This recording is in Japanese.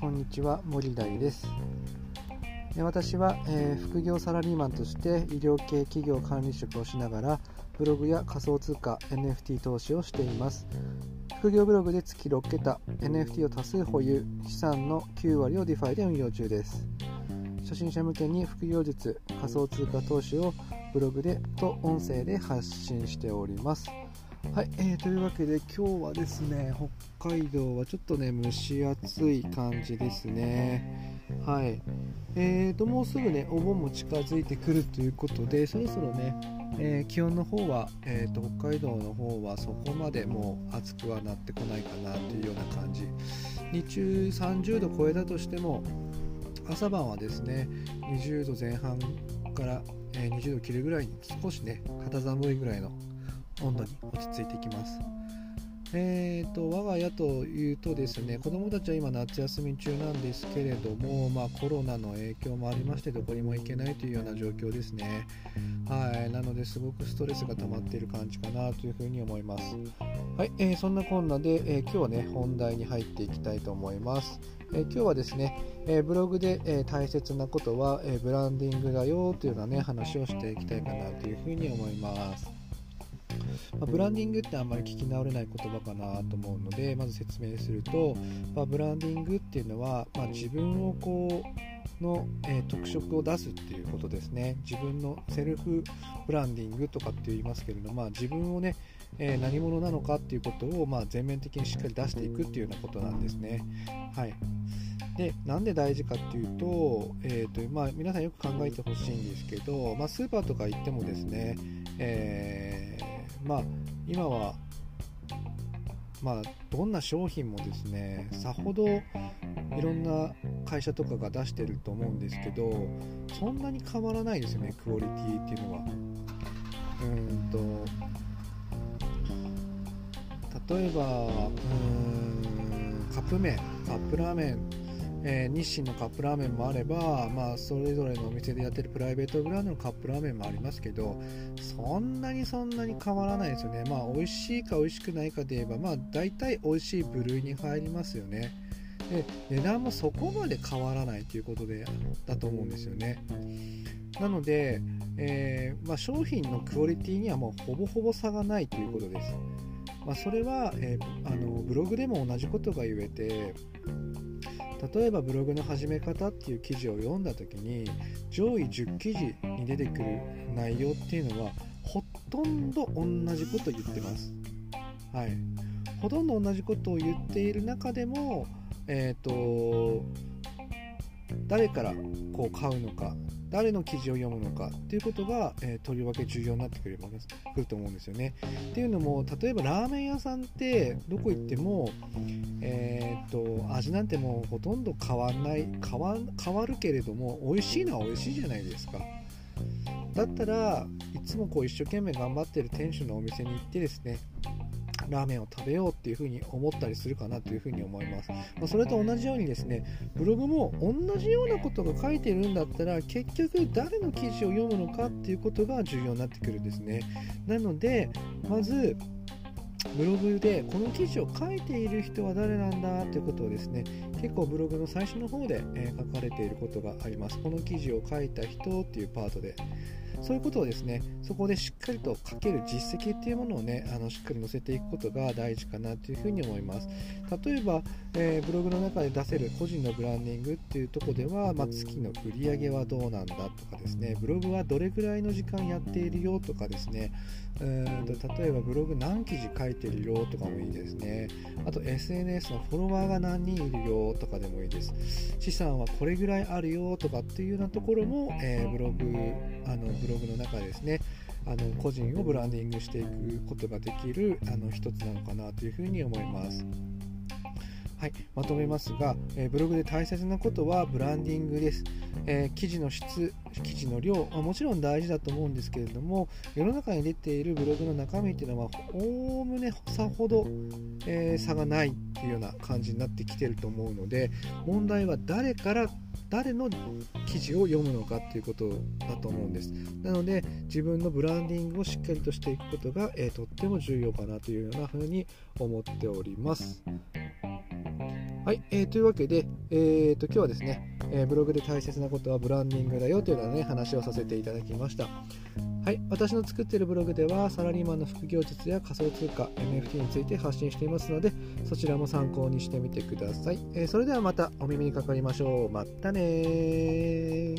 こんにちは森大です。私は、えー、副業サラリーマンとして医療系企業管理職をしながらブログや仮想通貨 NFT 投資をしています。副業ブログで月6桁 NFT を多数保有資産の9割を DeFi で運用中です。初心者向けに副業術仮想通貨投資をブログでと音声で発信しております。はい、えー、というわけで今日はですね北海道はちょっとね蒸し暑い感じですね。はい。えーともうすぐねお盆も近づいてくるということでそろそろね、えー、気温の方は、えーと、北海道の方はそこまでもう暑くはなってこないかなというような感じ。日中30度超えたとしても朝晩はですね20度前半から、え、20度切るぐらいに少しね肌寒いぐらいの温度に落ち着いていきます。えーと、我が家というとですね子どもたちは今夏休み中なんですけれども、まあ、コロナの影響もありましてどこにも行けないというような状況ですね。はいなのですごくストレスが溜まっている感じかなというふうに思います。はい、えー、そんなこんなで、えー、今日はね本題に入っていきたいと思います。え今日はですね、えブログで、え大切なことは、えブランディングだよというようなね話をしていきたいかなというふうに思いますまあ、ブランディングってあんまり聞き慣れない言葉かなと思うのでまず説明すると、まあ、ブランディングっていうのは、まあ、自分をこうの、えー、特色を出すっていうことですね。自分のセルフブランディングとかって言いますけれども、まあ、自分をね、えー、何者なのかっていうことを、まあ、全面的にしっかり出していくっていうようなことなんですね。はい。でなんで大事かっていうと,、えーとまあ、皆さんよく考えてほしいんですけど、まあ、スーパーとか行ってもですね、えーまあ今はまあ、どんな商品もですねさほどいろんな会社とかが出してると思うんですけどそんなに変わらないですよねクオリティっていうのは。うんと例えばうんカップ麺カップラーメンえー、日清のカップラーメンもあれば、まあ、それぞれのお店でやってるプライベートブランドのカップラーメンもありますけどそんなにそんなに変わらないですよね。まあ美味しいか美味しくないかで言えばまあ大体美味しい部類に入りますよね。で値段もそこまで変わらないということでだと思うんですよね。なので、えー、まあ、商品のクオリティにはもうほぼほぼ差がないということです、まあ、それは、えー、あのブログでも同じことが言えて例えばブログの始め方っていう記事を読んだ時に上位10記事に出てくる内容っていうのはほとんど同じことを言ってます。はい、ほとんど同じことを言っている中でも、えーと誰からこう買うのか誰の記事を読むのかっていうことが、えー、とりわけ重要になってくるくると思うんですよね。っていうのも例えばラーメン屋さんってどこ行っても、えー、っと味なんてもうほとんど変わんない変わ変わるけれども美味しいのは美味しいじゃないですか。だったらいつもこう一生懸命頑張ってる店主のお店に行ってですねラーメンを食べようっていうふうに思ったりするかなというふうに思います、まあ、それと同じようにですねブログも同じようなことが書いてるんだったら結局誰の記事を読むのかっていうことが重要になってくるんですね。なのでまずブログでこの記事を書いている人は誰なんだということをですね結構ブログの最初の方で、え書かれていることがあります。この記事を書いた人っていうパートで。そういうことをですねそこでしっかりと書ける実績っていうものをねあのしっかり載せていくことが大事かなというふうに思います。例えば、えー、ブログの中で出せる個人のブランディングっていうとこでは、まあ、月の売り上げはどうなんだとかですねブログはどれぐらいの時間やっているよとかですねうんと例えばブログ何記事書いてるよとかもいいですね。あと SNS のフォロワーが何人いるよとかでもいいです。資産はこれぐらいあるよとかっていうようなところも、えー、ブログあのブログの中でですね。あの個人をブランディングしていくことができるあの一つなのかなというふうに思います。はい、まとめますが、え、ブログで大切なことはブランディングです、えー、記事の質、記事の量、まあ、もちろん大事だと思うんですけれども世の中に出ているブログの中身っていうのはおおむねさほど、えー、差がないっていうような感じになってきてると思うので問題は誰から誰の記事を読むのかっていうことだと思うんです。なので自分のブランディングをしっかりとしていくことが、えー、とっても重要かなというようなふうに思っております。はい、えー、というわけで、えーと、今日はですね、えー、ブログで大切なことはブランディングだよというような、ね、話をさせていただきました。はい、私の作っているブログではサラリーマンの副業術や仮想通貨 NFT について発信していますのでそちらも参考にしてみてください、えー、それではまたお耳にかかりましょう。またね